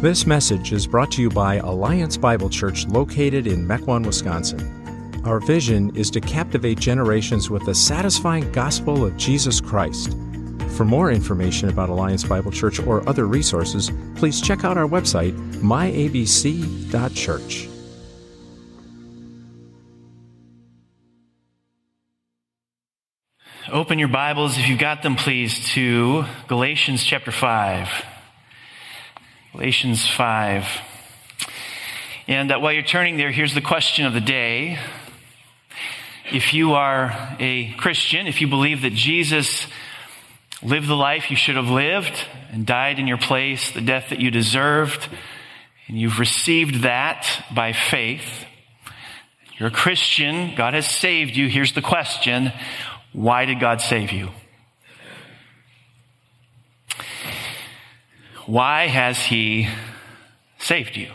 This message is brought to you by Alliance Bible Church located in Mequon, Wisconsin. Our vision is to captivate generations with the satisfying gospel of Jesus Christ. For more information about Alliance Bible Church or other resources, please check out our website, myabc.church. Open your Bibles, if you've got them, please, to Galatians chapter 5. Galatians 5. And uh, while you're turning there, here's the question of the day. If you are a Christian, if you believe that Jesus lived the life you should have lived and died in your place, the death that you deserved, and you've received that by faith, you're a Christian, God has saved you. Here's the question Why did God save you? Why has He saved you?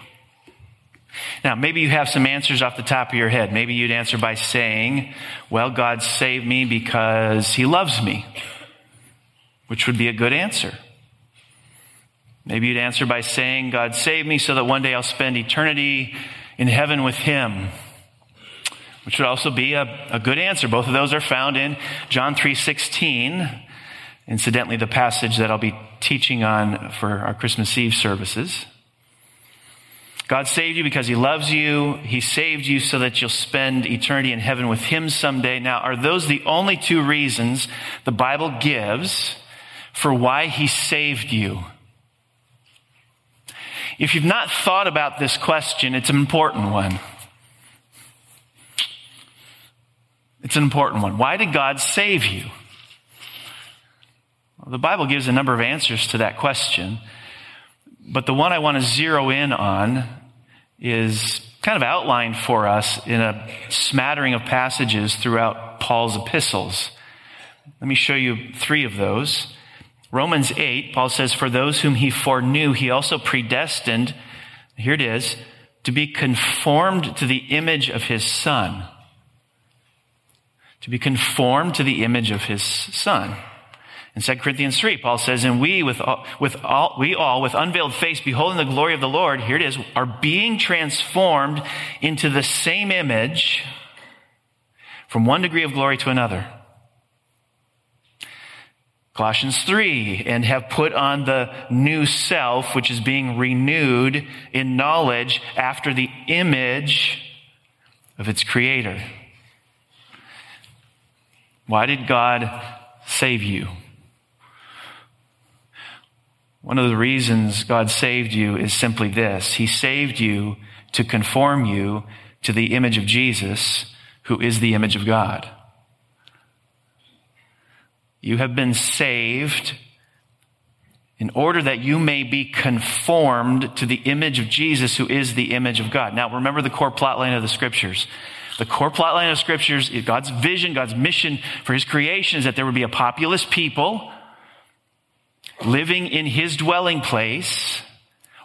Now, maybe you have some answers off the top of your head. Maybe you'd answer by saying, Well, God saved me because He loves me, which would be a good answer. Maybe you'd answer by saying, God saved me so that one day I'll spend eternity in heaven with Him, which would also be a, a good answer. Both of those are found in John 3 16. Incidentally, the passage that I'll be teaching on for our Christmas Eve services. God saved you because He loves you. He saved you so that you'll spend eternity in heaven with Him someday. Now, are those the only two reasons the Bible gives for why He saved you? If you've not thought about this question, it's an important one. It's an important one. Why did God save you? The Bible gives a number of answers to that question, but the one I want to zero in on is kind of outlined for us in a smattering of passages throughout Paul's epistles. Let me show you three of those. Romans 8, Paul says, For those whom he foreknew, he also predestined, here it is, to be conformed to the image of his son. To be conformed to the image of his son. In 2 Corinthians 3, Paul says, And we with all, with all, we all with unveiled face, beholding the glory of the Lord, here it is, are being transformed into the same image from one degree of glory to another. Colossians 3, and have put on the new self, which is being renewed in knowledge after the image of its creator. Why did God save you? One of the reasons God saved you is simply this. He saved you to conform you to the image of Jesus, who is the image of God. You have been saved in order that you may be conformed to the image of Jesus, who is the image of God. Now, remember the core plot line of the scriptures. The core plot line of scriptures, God's vision, God's mission for his creation is that there would be a populous people living in his dwelling place,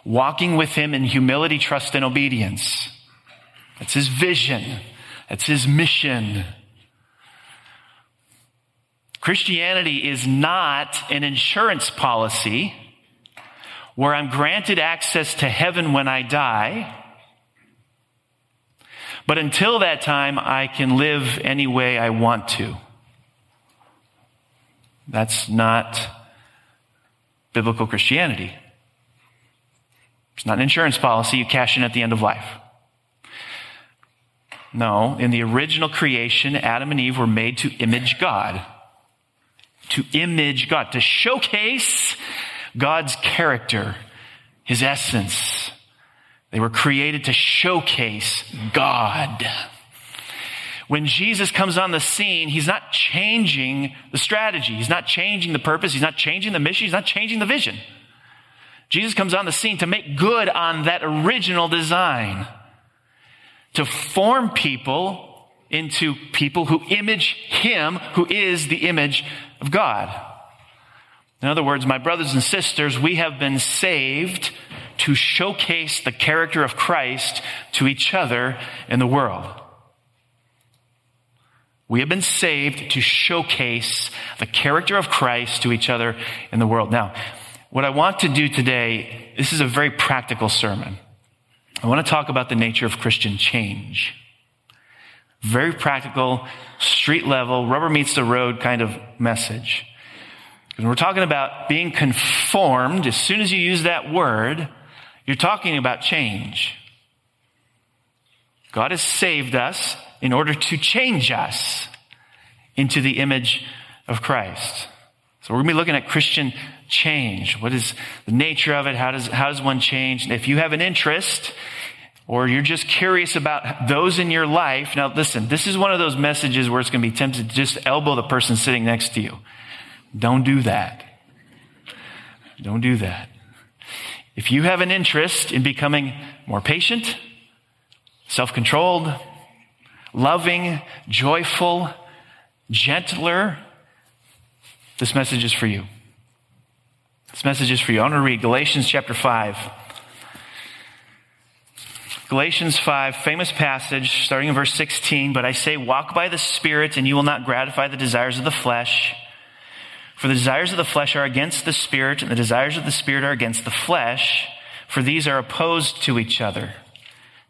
walking with him in humility, trust, and obedience. That's his vision. That's his mission. Christianity is not an insurance policy where I'm granted access to heaven when I die. But until that time, I can live any way I want to. That's not biblical Christianity. It's not an insurance policy you cash in at the end of life. No, in the original creation, Adam and Eve were made to image God. To image God, to showcase God's character, His essence. They were created to showcase God. When Jesus comes on the scene, he's not changing the strategy. He's not changing the purpose. He's not changing the mission. He's not changing the vision. Jesus comes on the scene to make good on that original design, to form people into people who image him, who is the image of God. In other words, my brothers and sisters, we have been saved to showcase the character of Christ to each other in the world. We have been saved to showcase the character of Christ to each other in the world. Now, what I want to do today, this is a very practical sermon. I want to talk about the nature of Christian change. Very practical, street level, rubber meets the road kind of message. When we're talking about being conformed, as soon as you use that word, you're talking about change. God has saved us in order to change us into the image of Christ. So we're going to be looking at Christian change. What is the nature of it? How does, how does one change? If you have an interest or you're just curious about those in your life, now listen, this is one of those messages where it's going to be tempted to just elbow the person sitting next to you. Don't do that. Don't do that. If you have an interest in becoming more patient, self controlled, loving, joyful, gentler, this message is for you. This message is for you. I want to read Galatians chapter 5. Galatians 5, famous passage, starting in verse 16. But I say, walk by the Spirit, and you will not gratify the desires of the flesh. For the desires of the flesh are against the Spirit, and the desires of the Spirit are against the flesh, for these are opposed to each other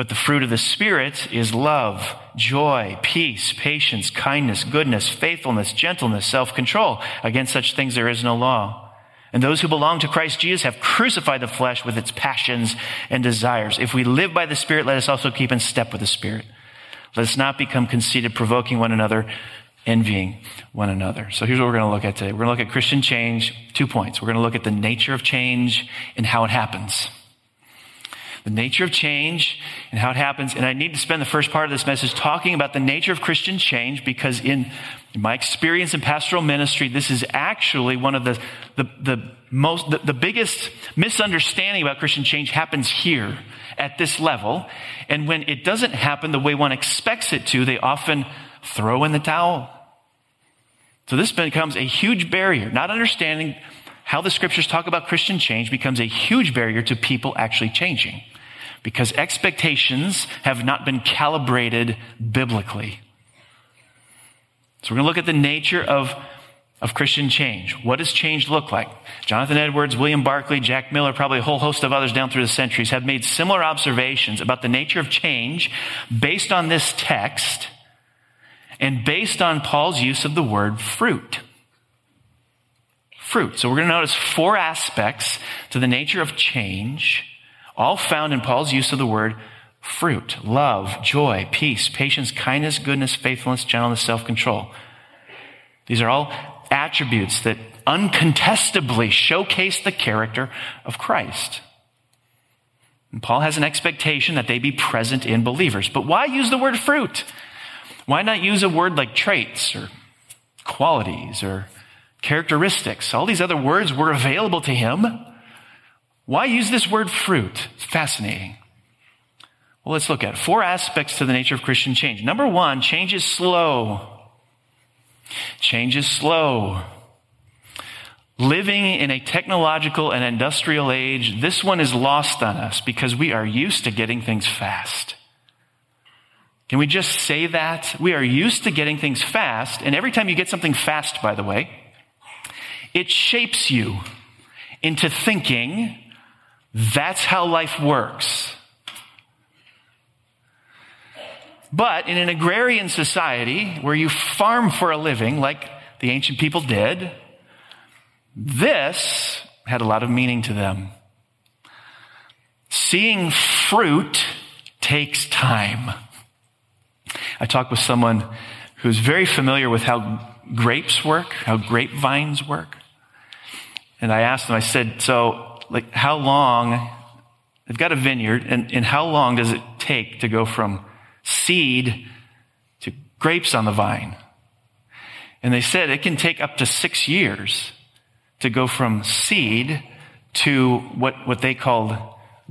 But the fruit of the Spirit is love, joy, peace, patience, kindness, goodness, faithfulness, gentleness, self control. Against such things there is no law. And those who belong to Christ Jesus have crucified the flesh with its passions and desires. If we live by the Spirit, let us also keep in step with the Spirit. Let us not become conceited, provoking one another, envying one another. So here's what we're going to look at today. We're going to look at Christian change, two points. We're going to look at the nature of change and how it happens the nature of change and how it happens. And I need to spend the first part of this message talking about the nature of Christian change because in, my experience in pastoral ministry, this is actually one of the, the, the most, the, the biggest misunderstanding about Christian change happens here at this level. And when it doesn't happen the way one expects it to, they often throw in the towel. So this becomes a huge barrier, not understanding how the scriptures talk about Christian change becomes a huge barrier to people actually changing because expectations have not been calibrated biblically. So we're going to look at the nature of, of Christian change. What does change look like? Jonathan Edwards, William Barclay, Jack Miller, probably a whole host of others down through the centuries have made similar observations about the nature of change based on this text and based on Paul's use of the word fruit. Fruit. So we're going to notice four aspects to the nature of change all found in Paul's use of the word fruit love, joy, peace, patience, kindness, goodness, faithfulness, gentleness, self control. These are all attributes that uncontestably showcase the character of Christ. And Paul has an expectation that they be present in believers. But why use the word fruit? Why not use a word like traits or qualities or characteristics? All these other words were available to him. Why use this word fruit? It's fascinating. Well, let's look at it. four aspects to the nature of Christian change. Number one, change is slow. Change is slow. Living in a technological and industrial age, this one is lost on us because we are used to getting things fast. Can we just say that? We are used to getting things fast, and every time you get something fast, by the way, it shapes you into thinking that's how life works. But in an agrarian society where you farm for a living, like the ancient people did, this had a lot of meaning to them. Seeing fruit takes time. I talked with someone who's very familiar with how grapes work, how grapevines work. And I asked them, I said, so like how long, they've got a vineyard, and, and how long does it take to go from seed to grapes on the vine? And they said it can take up to six years to go from seed to what, what they called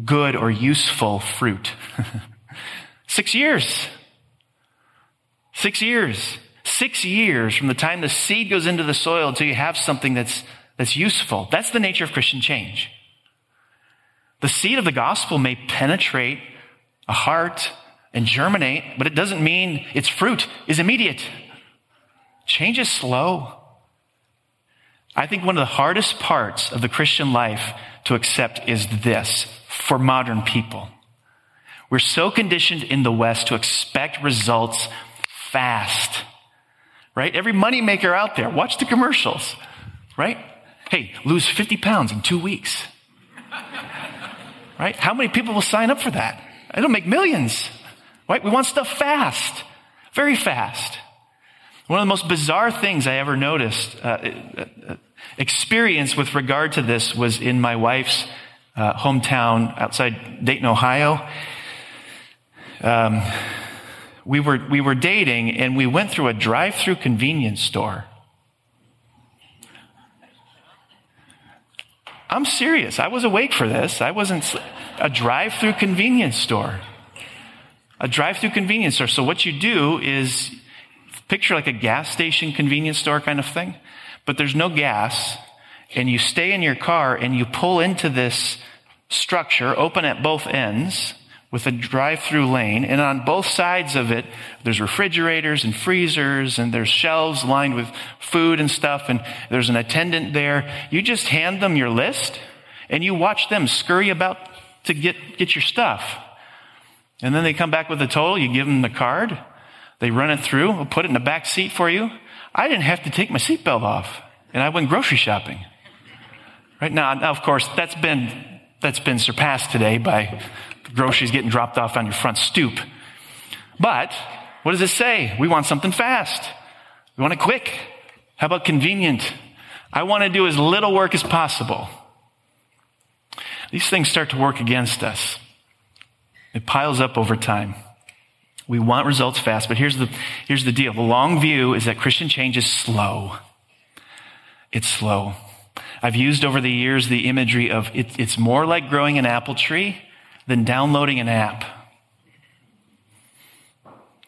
good or useful fruit. Six years. Six years. Six years from the time the seed goes into the soil until you have something that's, that's useful. That's the nature of Christian change. The seed of the gospel may penetrate a heart and germinate, but it doesn't mean its fruit is immediate. Change is slow. I think one of the hardest parts of the Christian life to accept is this for modern people. We're so conditioned in the West to expect results fast, right? Every moneymaker out there, watch the commercials, right? Hey, lose 50 pounds in two weeks, right? How many people will sign up for that? It'll make millions, right? We want stuff fast, very fast. One of the most bizarre things I ever noticed, uh, uh, uh experience with regard to this was in my wife's uh, hometown outside Dayton, Ohio. Um, we were, we were dating and we went through a drive through convenience store. I'm serious. I was awake for this. I wasn't a drive through convenience store. A drive through convenience store. So what you do is picture like a gas station convenience store kind of thing, but there's no gas and you stay in your car and you pull into this structure, open at both ends, with a drive-through lane, and on both sides of it, there's refrigerators and freezers, and there's shelves lined with food and stuff, and there's an attendant there. You just hand them your list, and you watch them scurry about to get, get your stuff. And then they come back with a total, you give them the card, they run it through, we'll put it in the back seat for you. I didn't have to take my seatbelt off, and I went grocery shopping. Right now, now, of course, that's been, that's been surpassed today by groceries getting dropped off on your front stoop. But what does it say? We want something fast. We want it quick. How about convenient? I want to do as little work as possible. These things start to work against us. It piles up over time. We want results fast, but here's the, here's the deal. The long view is that Christian change is slow. It's slow. I've used over the years the imagery of it, it's more like growing an apple tree than downloading an app.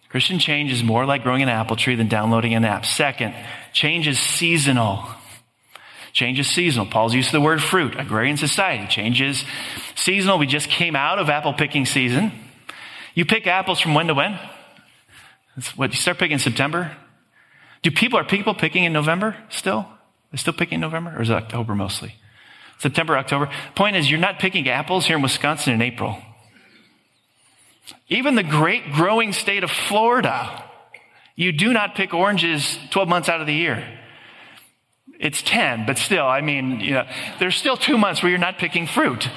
Christian change is more like growing an apple tree than downloading an app. Second, change is seasonal. Change is seasonal. Paul's use of the word fruit, agrarian society. Change is seasonal. We just came out of apple picking season. You pick apples from when to when? That's what you start picking in September. Do people are people picking in November still? They still picking in November, or is it October mostly? September, October. Point is, you're not picking apples here in Wisconsin in April. Even the great growing state of Florida, you do not pick oranges 12 months out of the year. It's 10, but still, I mean, you know, there's still two months where you're not picking fruit.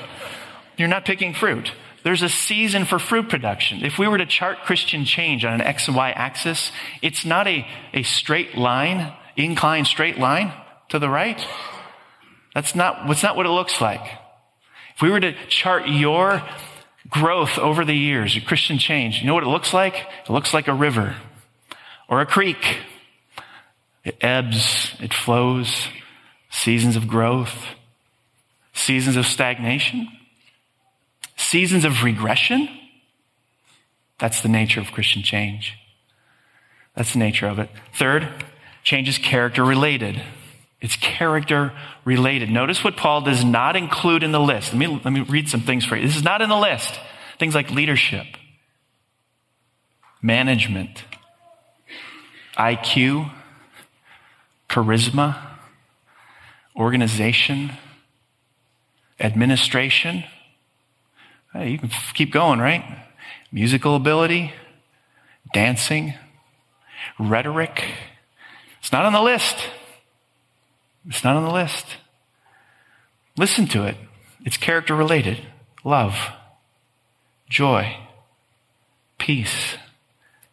You're not picking fruit. There's a season for fruit production. If we were to chart Christian change on an X and Y axis, it's not a, a straight line, inclined straight line to the right. That's not, that's not what it looks like. If we were to chart your growth over the years, your Christian change, you know what it looks like? It looks like a river or a creek. It ebbs, it flows, seasons of growth, seasons of stagnation, seasons of regression. That's the nature of Christian change. That's the nature of it. Third, change is character related. It's character related. Notice what Paul does not include in the list. Let me, let me read some things for you. This is not in the list. Things like leadership, management, IQ, charisma, organization, administration. Hey, you can keep going, right? Musical ability, dancing, rhetoric. It's not on the list. It's not on the list. Listen to it. It's character related. Love, joy, peace,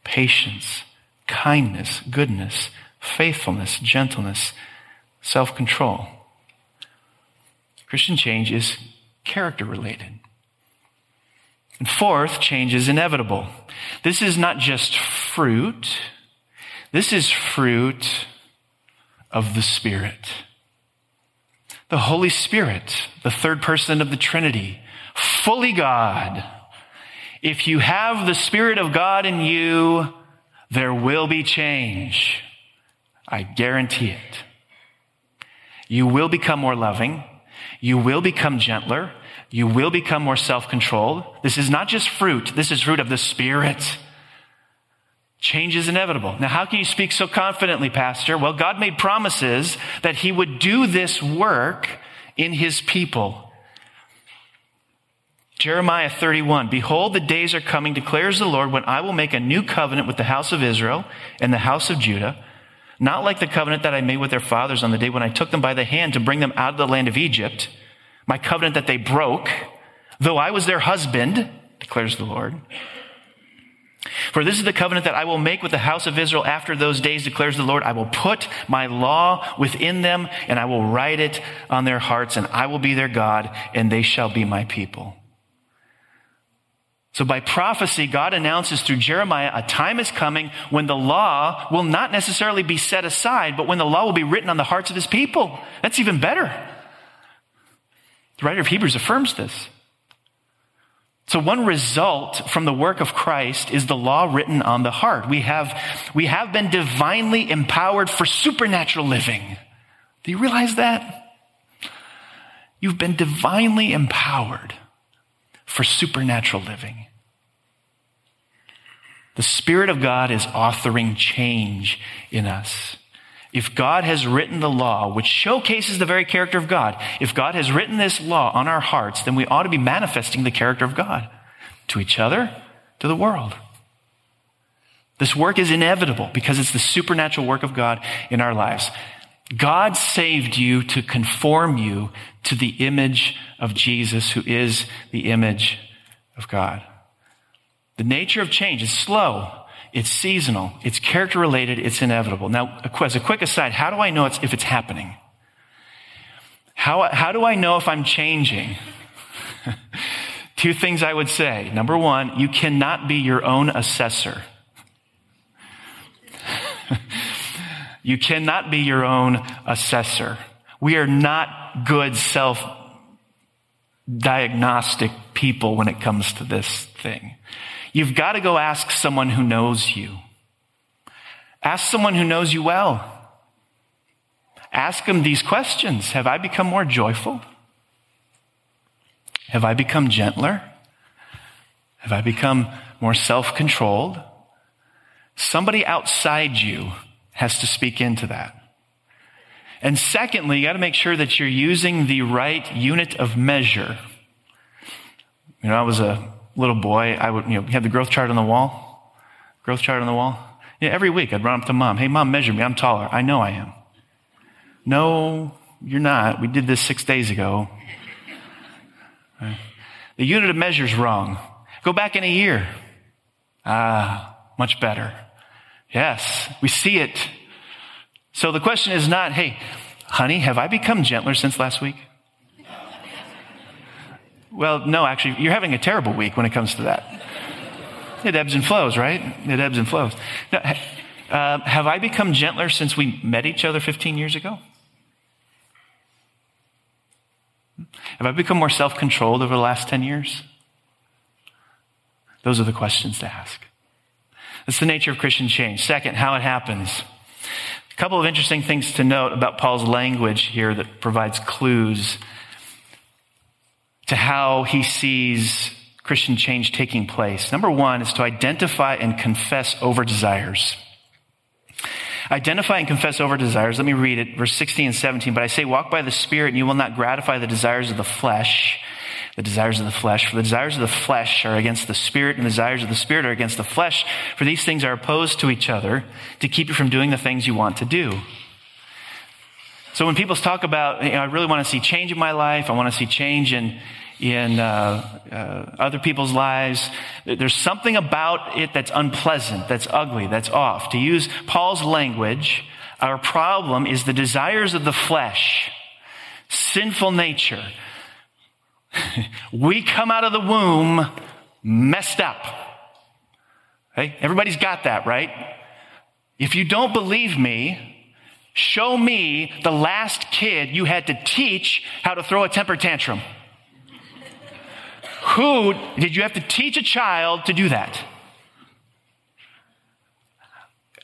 patience, kindness, goodness, faithfulness, gentleness, self control. Christian change is character related. And fourth, change is inevitable. This is not just fruit. This is fruit of the Spirit. The Holy Spirit, the third person of the Trinity, fully God. If you have the Spirit of God in you, there will be change. I guarantee it. You will become more loving. You will become gentler. You will become more self-controlled. This is not just fruit. This is fruit of the Spirit. Change is inevitable. Now, how can you speak so confidently, Pastor? Well, God made promises that He would do this work in His people. Jeremiah 31, Behold, the days are coming, declares the Lord, when I will make a new covenant with the house of Israel and the house of Judah, not like the covenant that I made with their fathers on the day when I took them by the hand to bring them out of the land of Egypt, my covenant that they broke, though I was their husband, declares the Lord. For this is the covenant that I will make with the house of Israel after those days, declares the Lord. I will put my law within them, and I will write it on their hearts, and I will be their God, and they shall be my people. So by prophecy, God announces through Jeremiah a time is coming when the law will not necessarily be set aside, but when the law will be written on the hearts of his people. That's even better. The writer of Hebrews affirms this. So one result from the work of Christ is the law written on the heart. We have, we have been divinely empowered for supernatural living. Do you realize that? You've been divinely empowered for supernatural living. The Spirit of God is authoring change in us. If God has written the law, which showcases the very character of God, if God has written this law on our hearts, then we ought to be manifesting the character of God to each other, to the world. This work is inevitable because it's the supernatural work of God in our lives. God saved you to conform you to the image of Jesus, who is the image of God. The nature of change is slow, it's seasonal, it's character related, it's inevitable. Now, as a quick aside, how do I know it's, if it's happening? How, how do I know if I'm changing? Two things I would say. Number one, you cannot be your own assessor. You cannot be your own assessor. We are not good self diagnostic people when it comes to this thing. You've got to go ask someone who knows you. Ask someone who knows you well. Ask them these questions Have I become more joyful? Have I become gentler? Have I become more self controlled? Somebody outside you has to speak into that. And secondly, you got to make sure that you're using the right unit of measure. You know, I was a little boy. I would, you know, have the growth chart on the wall, growth chart on the wall. Yeah, every week I'd run up to mom. Hey, mom, measure me. I'm taller. I know I am. No, you're not. We did this six days ago. The unit of measure is wrong. Go back in a year. Ah, much better. Yes, we see it. So the question is not, hey, honey, have I become gentler since last week? Well, no, actually, you're having a terrible week when it comes to that. It ebbs and flows, right? It ebbs and flows. Now, uh, have I become gentler since we met each other 15 years ago? Have I become more self controlled over the last 10 years? Those are the questions to ask. That's the nature of Christian change. Second, how it happens. A couple of interesting things to note about Paul's language here that provides clues to how he sees Christian change taking place. Number one is to identify and confess over desires. Identify and confess over desires. Let me read it, verse 16 and 17. But I say, walk by the Spirit, and you will not gratify the desires of the flesh the desires of the flesh. For the desires of the flesh are against the spirit, and the desires of the spirit are against the flesh. For these things are opposed to each other to keep you from doing the things you want to do. So when people talk about, you know, I really want to see change in my life, I want to see change in, in uh, uh, other people's lives. There's something about it that's unpleasant, that's ugly, that's off. To use Paul's language, our problem is the desires of the flesh, sinful nature, we come out of the womb messed up. Everybody's got that, right? If you don't believe me, show me the last kid you had to teach how to throw a temper tantrum. Who did you have to teach a child to do that?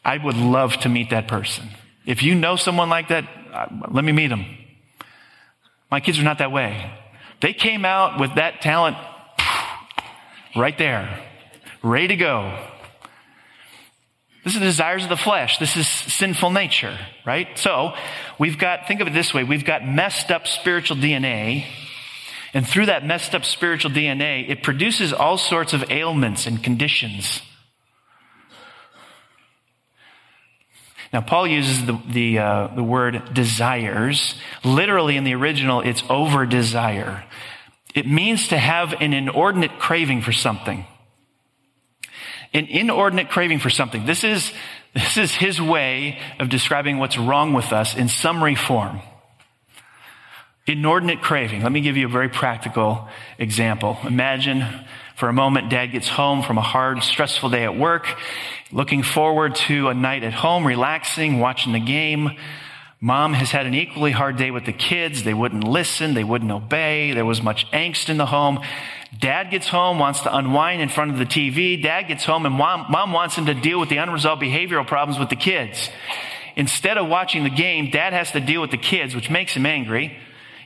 I would love to meet that person. If you know someone like that, uh, let me meet them. My kids are not that way. They came out with that talent right there, ready to go. This is the desires of the flesh. This is sinful nature, right? So we've got, think of it this way. We've got messed up spiritual DNA. And through that messed up spiritual DNA, it produces all sorts of ailments and conditions. Now, Paul uses the, the, uh, the word desires. Literally, in the original, it's over desire. It means to have an inordinate craving for something. An inordinate craving for something. This is, this is his way of describing what's wrong with us in summary form. Inordinate craving. Let me give you a very practical example. Imagine for a moment, dad gets home from a hard, stressful day at work, looking forward to a night at home, relaxing, watching the game. Mom has had an equally hard day with the kids. They wouldn't listen. They wouldn't obey. There was much angst in the home. Dad gets home, wants to unwind in front of the TV. Dad gets home and mom, mom wants him to deal with the unresolved behavioral problems with the kids. Instead of watching the game, dad has to deal with the kids, which makes him angry.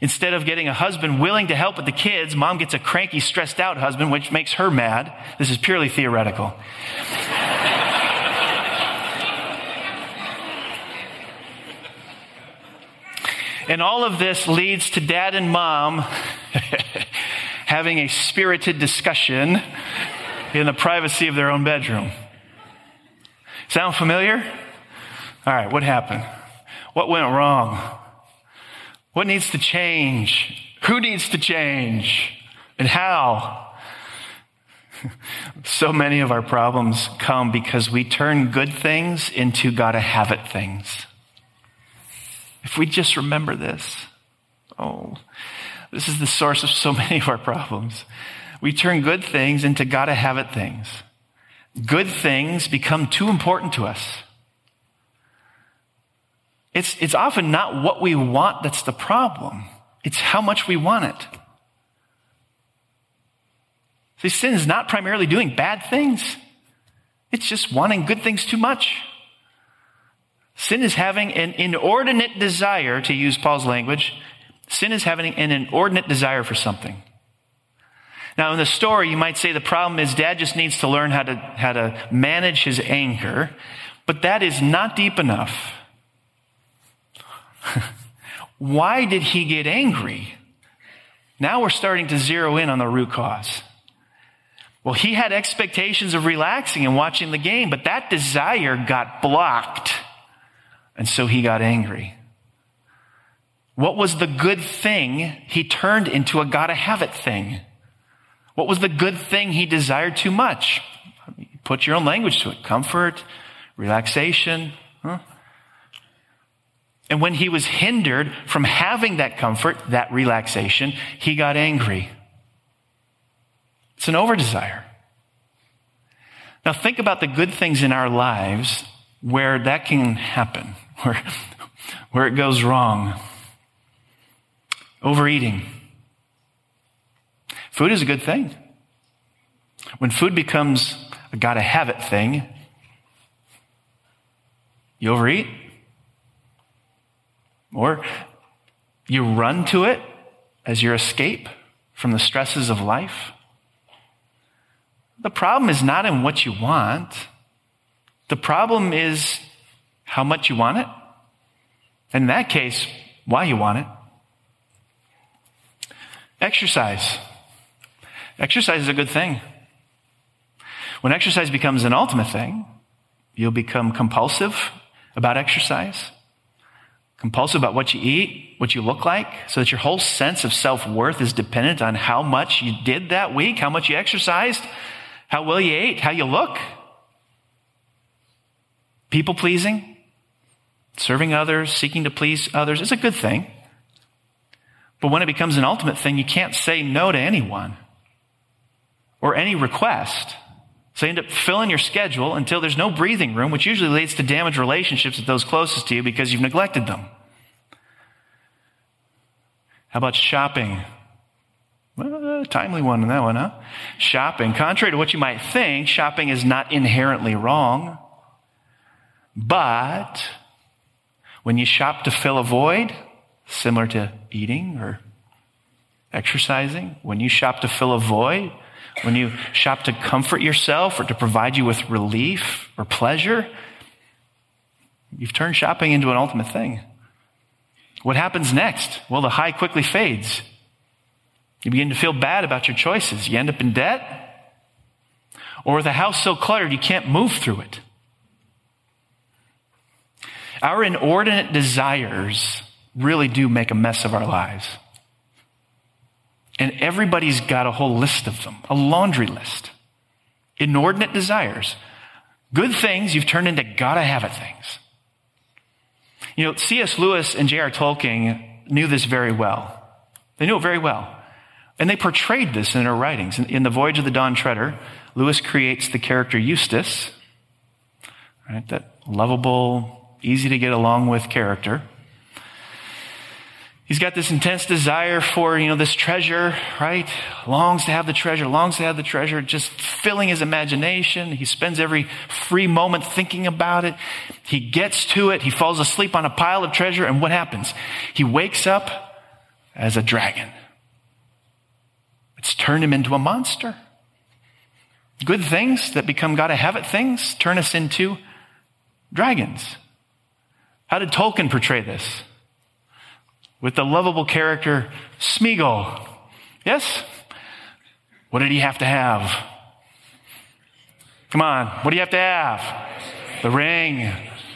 Instead of getting a husband willing to help with the kids, mom gets a cranky, stressed out husband, which makes her mad. This is purely theoretical. and all of this leads to dad and mom having a spirited discussion in the privacy of their own bedroom. Sound familiar? All right, what happened? What went wrong? What needs to change? Who needs to change? And how? so many of our problems come because we turn good things into gotta have it things. If we just remember this, oh, this is the source of so many of our problems. We turn good things into gotta have it things. Good things become too important to us. It's, it's often not what we want that's the problem. It's how much we want it. See, sin is not primarily doing bad things. It's just wanting good things too much. Sin is having an inordinate desire, to use Paul's language. Sin is having an inordinate desire for something. Now, in the story, you might say the problem is dad just needs to learn how to, how to manage his anger, but that is not deep enough. Why did he get angry? Now we're starting to zero in on the root cause. Well, he had expectations of relaxing and watching the game, but that desire got blocked. And so he got angry. What was the good thing he turned into a gotta have it thing? What was the good thing he desired too much? Put your own language to it. Comfort, relaxation. Huh? And when he was hindered from having that comfort, that relaxation, he got angry. It's an over desire. Now think about the good things in our lives where that can happen, where, where it goes wrong. Overeating. Food is a good thing. When food becomes a gotta have it thing, you overeat, or you run to it as your escape from the stresses of life. The problem is not in what you want. The problem is how much you want it. In that case, why you want it. Exercise. Exercise is a good thing. When exercise becomes an ultimate thing, you'll become compulsive about exercise compulsive about what you eat, what you look like, so that your whole sense of self worth is dependent on how much you did that week, how much you exercised, how well you ate, how you look. People pleasing, serving others, seeking to please others is a good thing. But when it becomes an ultimate thing, you can't say no to anyone or any request. So you end up filling your schedule until there's no breathing room, which usually leads to damaged relationships with those closest to you because you've neglected them. How about shopping? Well, timely one in that one, huh? Shopping. Contrary to what you might think, shopping is not inherently wrong. But when you shop to fill a void, similar to eating or exercising, when you shop to fill a void, when you shop to comfort yourself or to provide you with relief or pleasure, you've turned shopping into an ultimate thing. What happens next? Well, the high quickly fades. You begin to feel bad about your choices. You end up in debt, or the house so cluttered you can't move through it. Our inordinate desires really do make a mess of our lives. And everybody's got a whole list of them, a laundry list. Inordinate desires. Good things you've turned into gotta have it things. You know, C.S. Lewis and J.R. Tolkien knew this very well. They knew it very well. And they portrayed this in their writings. In, in The Voyage of the Dawn Treader, Lewis creates the character Eustace, right? That lovable, easy to get along with character. He's got this intense desire for, you know, this treasure, right? Longs to have the treasure, longs to have the treasure, just filling his imagination. He spends every free moment thinking about it. He gets to it. He falls asleep on a pile of treasure. And what happens? He wakes up as a dragon. It's turned him into a monster. Good things that become gotta have it things turn us into dragons. How did Tolkien portray this? With the lovable character Smeagol. Yes? What did he have to have? Come on, what do you have to have? The ring.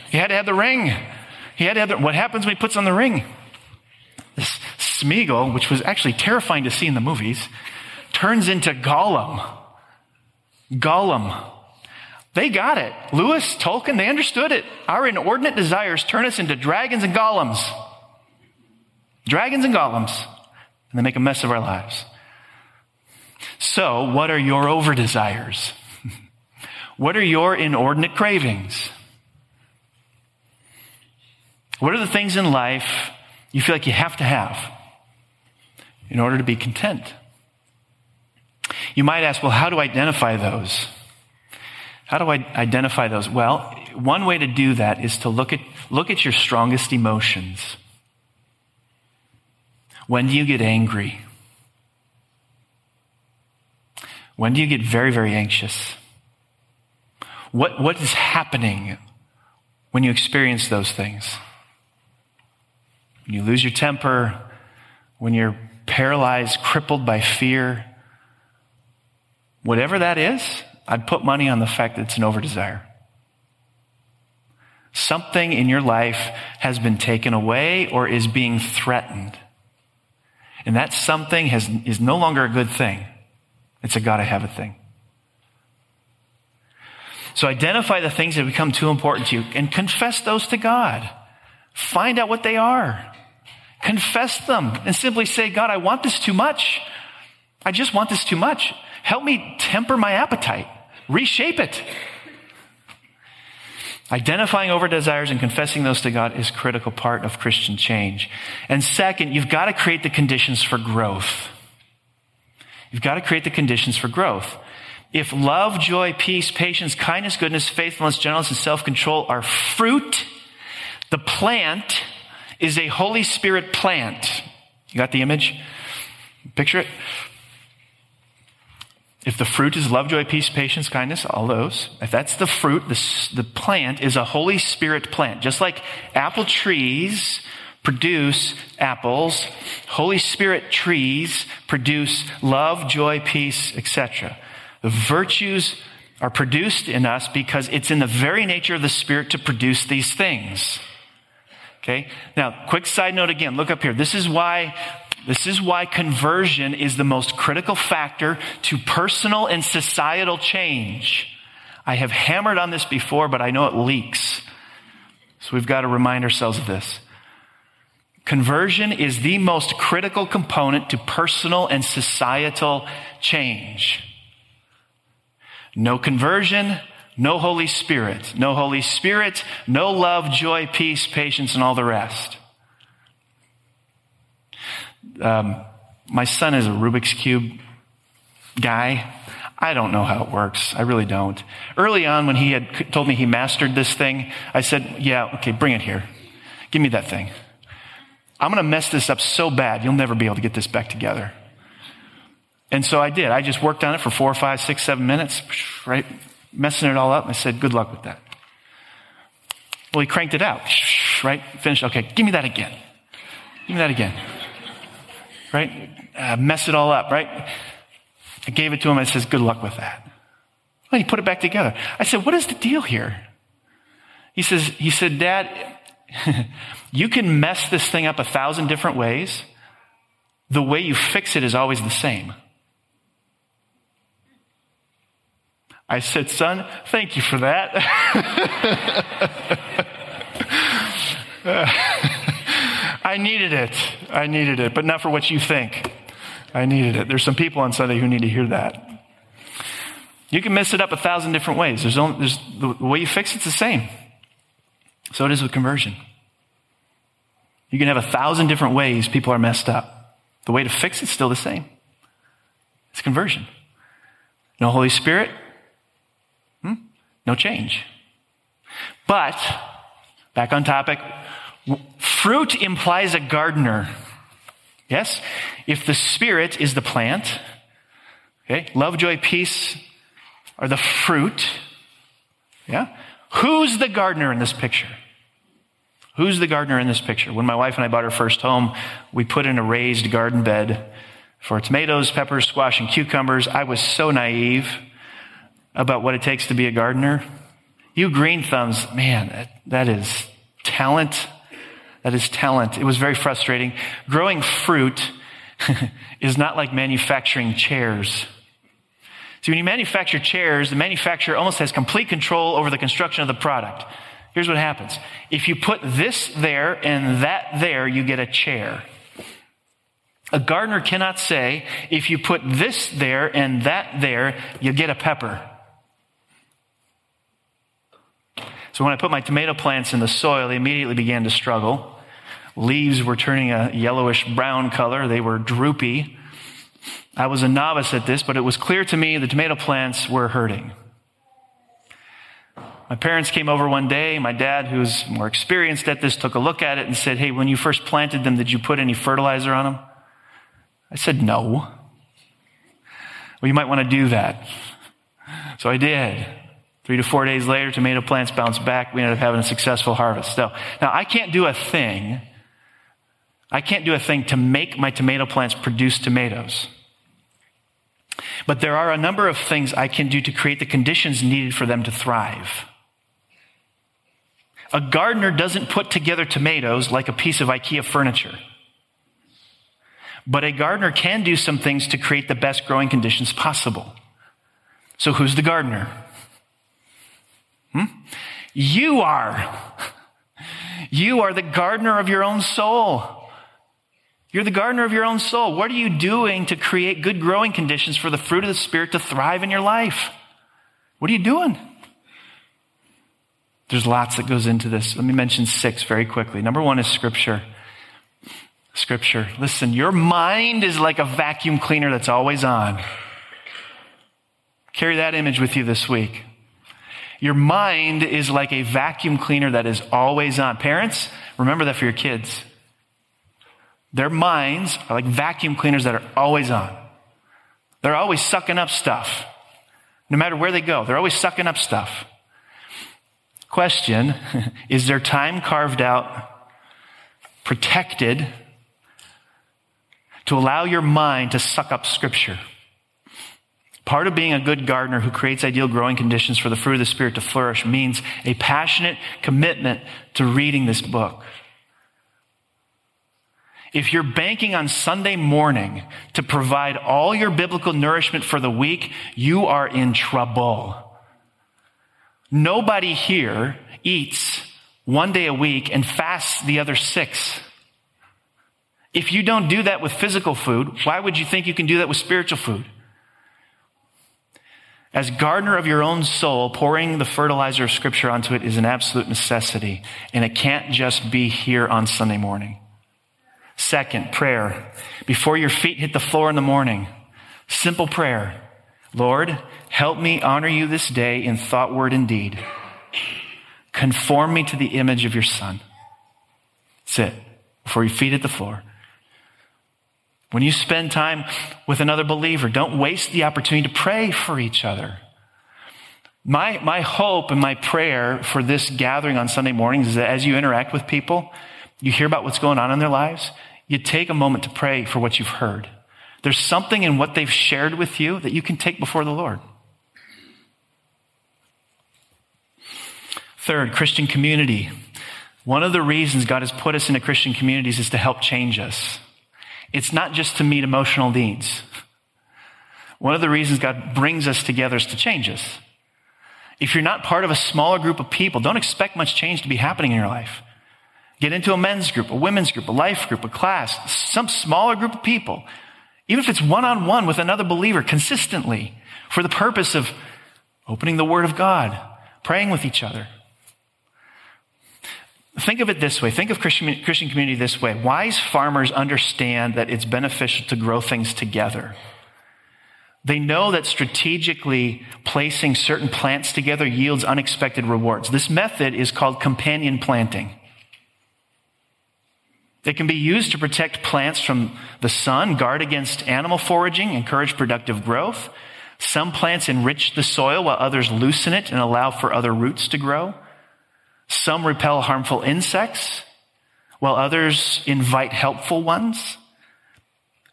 He had to have the ring. He had to have the, what happens when he puts on the ring? This Smeagol, which was actually terrifying to see in the movies, turns into Gollum. Gollum. They got it. Lewis, Tolkien, they understood it. Our inordinate desires turn us into dragons and Gollums dragons and Gollums, and they make a mess of our lives. So, what are your over desires? what are your inordinate cravings? What are the things in life you feel like you have to have in order to be content? You might ask, well, how do I identify those? How do I identify those? Well, one way to do that is to look at, look at your strongest emotions. When do you get angry? When do you get very, very anxious? What, what is happening when you experience those things? When you lose your temper, when you're paralyzed, crippled by fear, whatever that is, I'd put money on the fact that it's an over desire. Something in your life has been taken away or is being threatened. And that something has, is no longer a good thing. It's a gotta have a thing. So identify the things that become too important to you and confess those to God. Find out what they are. Confess them and simply say, God, I want this too much. I just want this too much. Help me temper my appetite. Reshape it. Identifying over desires and confessing those to God is a critical part of Christian change. And second, you've got to create the conditions for growth. You've got to create the conditions for growth. If love, joy, peace, patience, kindness, goodness, faithfulness, gentleness, and self-control are fruit, the plant is a Holy Spirit plant. You got the image? Picture it? If the fruit is love, joy, peace, patience, kindness, all those, if that's the fruit, the, the plant is a Holy Spirit plant. Just like apple trees produce apples, Holy Spirit trees produce love, joy, peace, etc. The virtues are produced in us because it's in the very nature of the Spirit to produce these things. Okay? Now, quick side note again, look up here. This is why this is why conversion is the most critical factor to personal and societal change. I have hammered on this before, but I know it leaks. So we've got to remind ourselves of this. Conversion is the most critical component to personal and societal change. No conversion, no Holy Spirit. No Holy Spirit, no love, joy, peace, patience, and all the rest um, My son is a Rubik's Cube guy. I don't know how it works. I really don't. Early on, when he had told me he mastered this thing, I said, Yeah, okay, bring it here. Give me that thing. I'm going to mess this up so bad, you'll never be able to get this back together. And so I did. I just worked on it for four, five, six, seven minutes, right? Messing it all up. I said, Good luck with that. Well, he cranked it out, right? Finished. Okay, give me that again. Give me that again. Right? Uh, mess it all up, right? I gave it to him. I says, Good luck with that. Well, he put it back together. I said, What is the deal here? He says, he said, Dad, you can mess this thing up a thousand different ways. The way you fix it is always the same. I said, Son, thank you for that. I needed it. I needed it, but not for what you think. I needed it. There's some people on Sunday who need to hear that. You can mess it up a thousand different ways. There's, only, there's the way you fix it's the same. So it is with conversion. You can have a thousand different ways people are messed up. The way to fix it's still the same. It's conversion. No Holy Spirit, hmm? no change. But, back on topic, fruit implies a gardener. Yes? If the Spirit is the plant, okay, love, joy, peace are the fruit. Yeah? Who's the gardener in this picture? Who's the gardener in this picture? When my wife and I bought our first home, we put in a raised garden bed for tomatoes, peppers, squash, and cucumbers. I was so naive about what it takes to be a gardener. You green thumbs, man, that, is talent. That is talent. It was very frustrating. Growing fruit is not like manufacturing chairs. See, when you manufacture chairs, the manufacturer almost has complete control over the construction of the product. Here's what happens. If you put this there and that there, you get a chair. A gardener cannot say, if you put this there and that there, you get a pepper. So when I put my tomato plants in the soil, they immediately began to struggle. Leaves were turning a yellowish brown color. They were droopy. I was a novice at this, but it was clear to me the tomato plants were hurting. My parents came over one day. My dad, who's more experienced at this, took a look at it and said, Hey, when you first planted them, did you put any fertilizer on them? I said, No. Well, you might want to do that. So I did. Three to four days later, tomato plants bounced back. We ended up having a successful harvest. So, now I can't do a thing. I can't do a thing to make my tomato plants produce tomatoes. But there are a number of things I can do to create the conditions needed for them to thrive. A gardener doesn't put together tomatoes like a piece of IKEA furniture. But a gardener can do some things to create the best growing conditions possible. So who's the gardener? Hmm? You are. You are the gardener of your own soul. You're the gardener of your own soul. What are you doing to create good growing conditions for the fruit of the Spirit to thrive in your life? What are you doing? There's lots that goes into this. Let me mention six very quickly. Number one is scripture. Scripture. Listen, your mind is like a vacuum cleaner that's always on. Carry that image with you this week. Your mind is like a vacuum cleaner that is always on. Parents, remember that for your kids. Their minds are like vacuum cleaners that are always on. They're always sucking up stuff. No matter where they go, they're always sucking up stuff. Question Is there time carved out, protected, to allow your mind to suck up Scripture? Part of being a good gardener who creates ideal growing conditions for the fruit of the Spirit to flourish means a passionate commitment to reading this book. If you're banking on Sunday morning to provide all your biblical nourishment for the week, you are in trouble. Nobody here eats one day a week and fasts the other six. If you don't do that with physical food, why would you think you can do that with spiritual food? As gardener of your own soul, pouring the fertilizer of scripture onto it is an absolute necessity. And it can't just be here on Sunday morning. Second, prayer. Before your feet hit the floor in the morning, simple prayer. Lord, help me honor you this day in thought, word, and deed. Conform me to the image of your son. Sit before your feet hit the floor. When you spend time with another believer, don't waste the opportunity to pray for each other. My, my hope and my prayer for this gathering on Sunday mornings is that as you interact with people, you hear about what's going on in their lives, you take a moment to pray for what you've heard. There's something in what they've shared with you that you can take before the Lord. Third, Christian community. One of the reasons God has put us into Christian communities is to help change us. It's not just to meet emotional needs. One of the reasons God brings us together is to change us. If you're not part of a smaller group of people, don't expect much change to be happening in your life. Get into a men's group, a women's group, a life group, a class, some smaller group of people, even if it's one on one with another believer consistently for the purpose of opening the Word of God, praying with each other. Think of it this way. Think of Christian, Christian community this way. Wise farmers understand that it's beneficial to grow things together. They know that strategically placing certain plants together yields unexpected rewards. This method is called companion planting. It can be used to protect plants from the sun, guard against animal foraging, encourage productive growth. Some plants enrich the soil while others loosen it and allow for other roots to grow. Some repel harmful insects, while others invite helpful ones.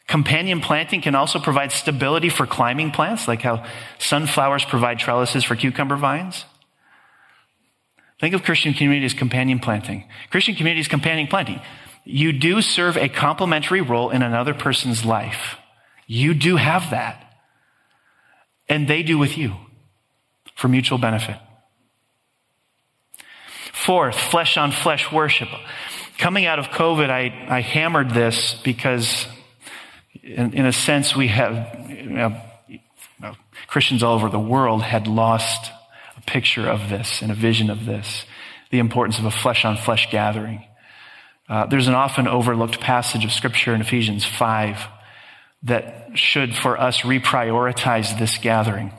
Companion planting can also provide stability for climbing plants, like how sunflowers provide trellises for cucumber vines. Think of Christian community as companion planting. Christian community is companion planting. You do serve a complementary role in another person's life. You do have that. And they do with you for mutual benefit. Fourth, flesh on flesh worship. Coming out of COVID, I, I hammered this because, in, in a sense, we have you know, you know, Christians all over the world had lost a picture of this and a vision of this the importance of a flesh on flesh gathering. Uh, there's an often overlooked passage of Scripture in Ephesians 5 that should, for us, reprioritize this gathering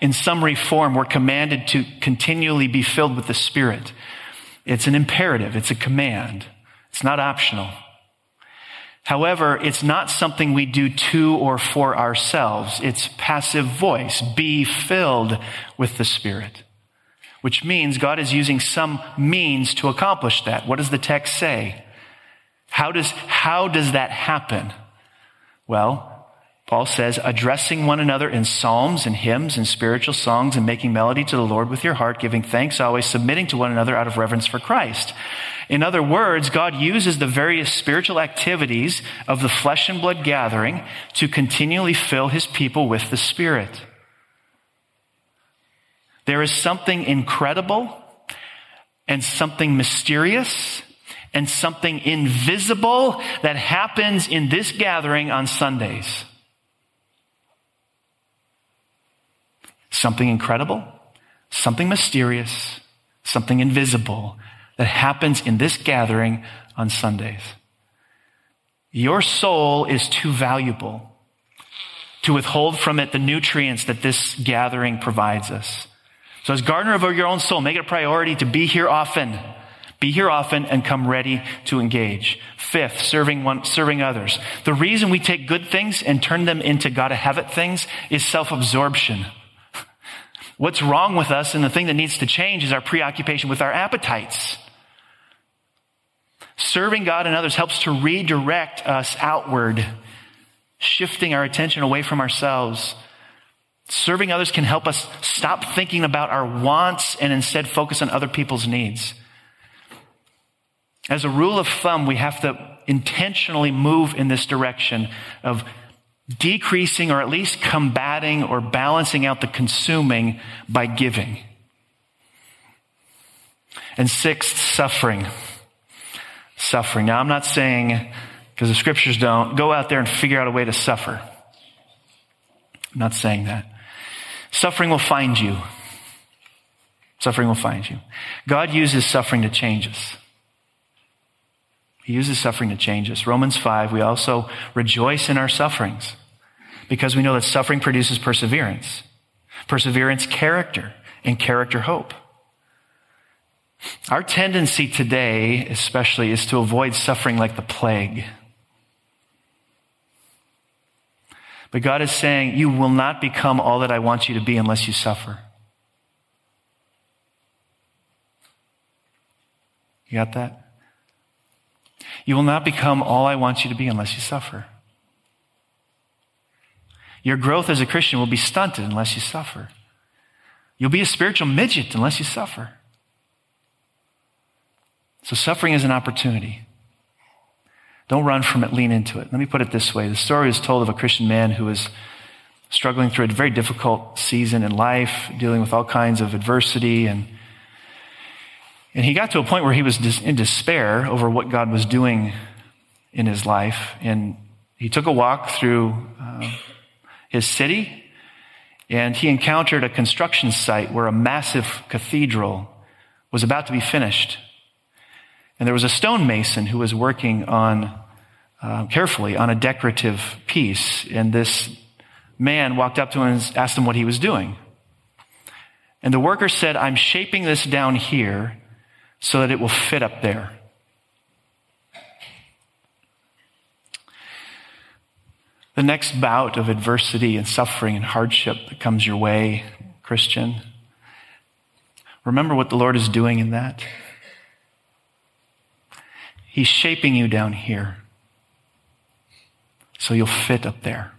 in summary form, we're commanded to continually be filled with the Spirit. It's an imperative. It's a command. It's not optional. However, it's not something we do to or for ourselves. It's passive voice. Be filled with the Spirit. Which means God is using some means to accomplish that. What does the text say? How does, how does that happen? Well, Paul says, addressing one another in psalms and hymns and spiritual songs and making melody to the Lord with your heart, giving thanks always, submitting to one another out of reverence for Christ. In other words, God uses the various spiritual activities of the flesh and blood gathering to continually fill his people with the Spirit. There is something incredible and something mysterious and something invisible that happens in this gathering on Sundays. something incredible, something mysterious, something invisible that happens in this gathering on Sundays. Your soul is too valuable to withhold from it the nutrients that this gathering provides us. So as gardener of your own soul, make it a priority to be here often. Be here often and come ready to engage. Fifth, serving one, serving others. The reason we take good things and turn them into gotta have it things is self-absorption. What's wrong with us and the thing that needs to change is our preoccupation with our appetites. Serving God and others helps to redirect us outward, shifting our attention away from ourselves. Serving others can help us stop thinking about our wants and instead focus on other people's needs. As a rule of thumb, we have to intentionally move in this direction of decreasing or at least combating or balancing out the consuming by giving. And sixth, suffering. Suffering. Now, I'm not saying, because the scriptures don't, go out there and figure out a way to suffer. I'm not saying that. Suffering will find you. Suffering will find you. God uses suffering to change us. He uses suffering to change us. Romans 5, we also rejoice in our sufferings because we know that suffering produces perseverance. Perseverance, character, and character, hope. Our tendency today, especially, is to avoid suffering like the plague. But God is saying, You will not become all that I want you to be unless you suffer. You got that? You will not become all I want you to be unless you suffer. Your growth as a Christian will be stunted unless you suffer. You'll be a spiritual midget unless you suffer. So suffering is an opportunity. Don't run from it, lean into it. Let me put it this way. The story is told of a Christian man who was struggling through a very difficult season in life, dealing with all kinds of adversity and and he got to a point where he was in despair over what God was doing in his life. And he took a walk through uh, his city and he encountered a construction site where a massive cathedral was about to be finished. And there was a stonemason who was working on, uh, carefully, on a decorative piece. And this man walked up to him and asked him what he was doing. And the worker said, I'm shaping this down here so that it will fit up there. The next bout of adversity and suffering and hardship that comes your way, Christian, remember what the Lord is doing in that. He's shaping you down here so you'll fit up there.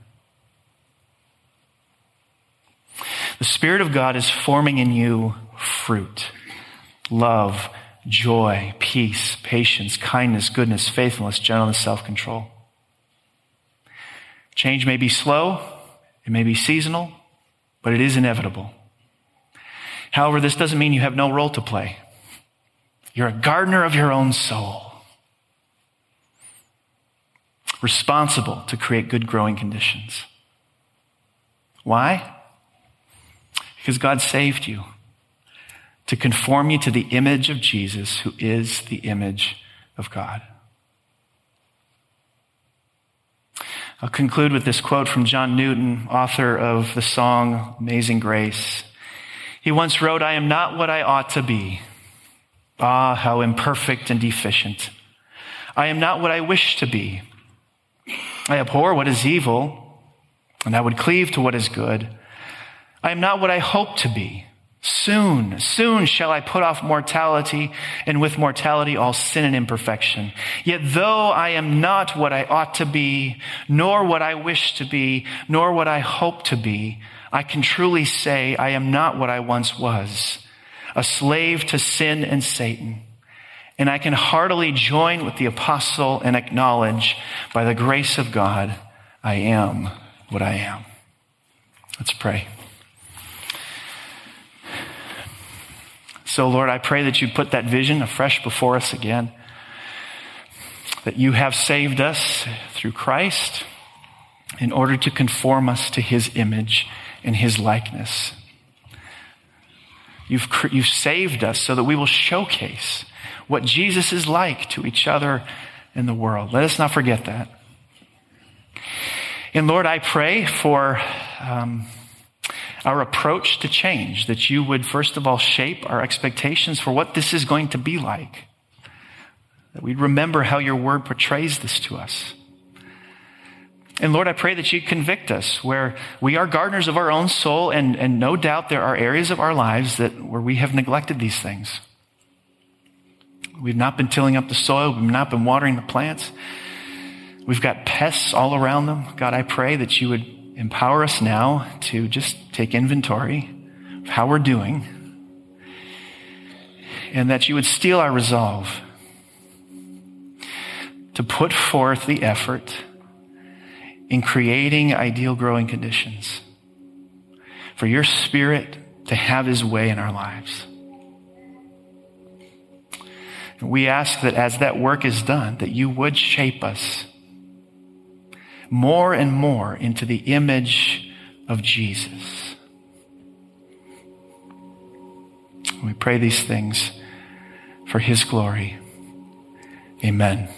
The Spirit of God is forming in you fruit, love, joy, peace, patience, kindness, goodness, faithfulness, gentleness, self control. Change may be slow, it may be seasonal, but it is inevitable. However, this doesn't mean you have no role to play. You're a gardener of your own soul responsible to create good growing conditions. Why? Because God saved you to conform you to the image of Jesus, who is the image of God. I'll conclude with this quote from John Newton, author of the song Amazing Grace. He once wrote, I am not what I ought to be. Ah, how imperfect and deficient. I am not what I wish to be. I abhor what is evil, and I would cleave to what is good. I am not what I hope to be. Soon, soon shall I put off mortality, and with mortality all sin and imperfection. Yet though I am not what I ought to be, nor what I wish to be, nor what I hope to be, I can truly say I am not what I once was, a slave to sin and Satan. And I can heartily join with the apostle and acknowledge by the grace of God, I am what I am. Let's pray. So, Lord, I pray that you put that vision afresh before us again. That you have saved us through Christ in order to conform us to his image and his likeness. You've, you've saved us so that we will showcase what Jesus is like to each other in the world. Let us not forget that. And Lord, I pray for um, our approach to change, that you would first of all shape our expectations for what this is going to be like. That we'd remember how your word portrays this to us. And Lord, I pray that you convict us where we are gardeners of our own soul, and, and no doubt there are areas of our lives that where we have neglected these things. We've not been tilling up the soil, we've not been watering the plants. We've got pests all around them. God, I pray that you would empower us now to just take inventory of how we're doing and that you would steel our resolve to put forth the effort in creating ideal growing conditions for your spirit to have his way in our lives. We ask that as that work is done, that you would shape us more and more into the image of Jesus. We pray these things for his glory. Amen.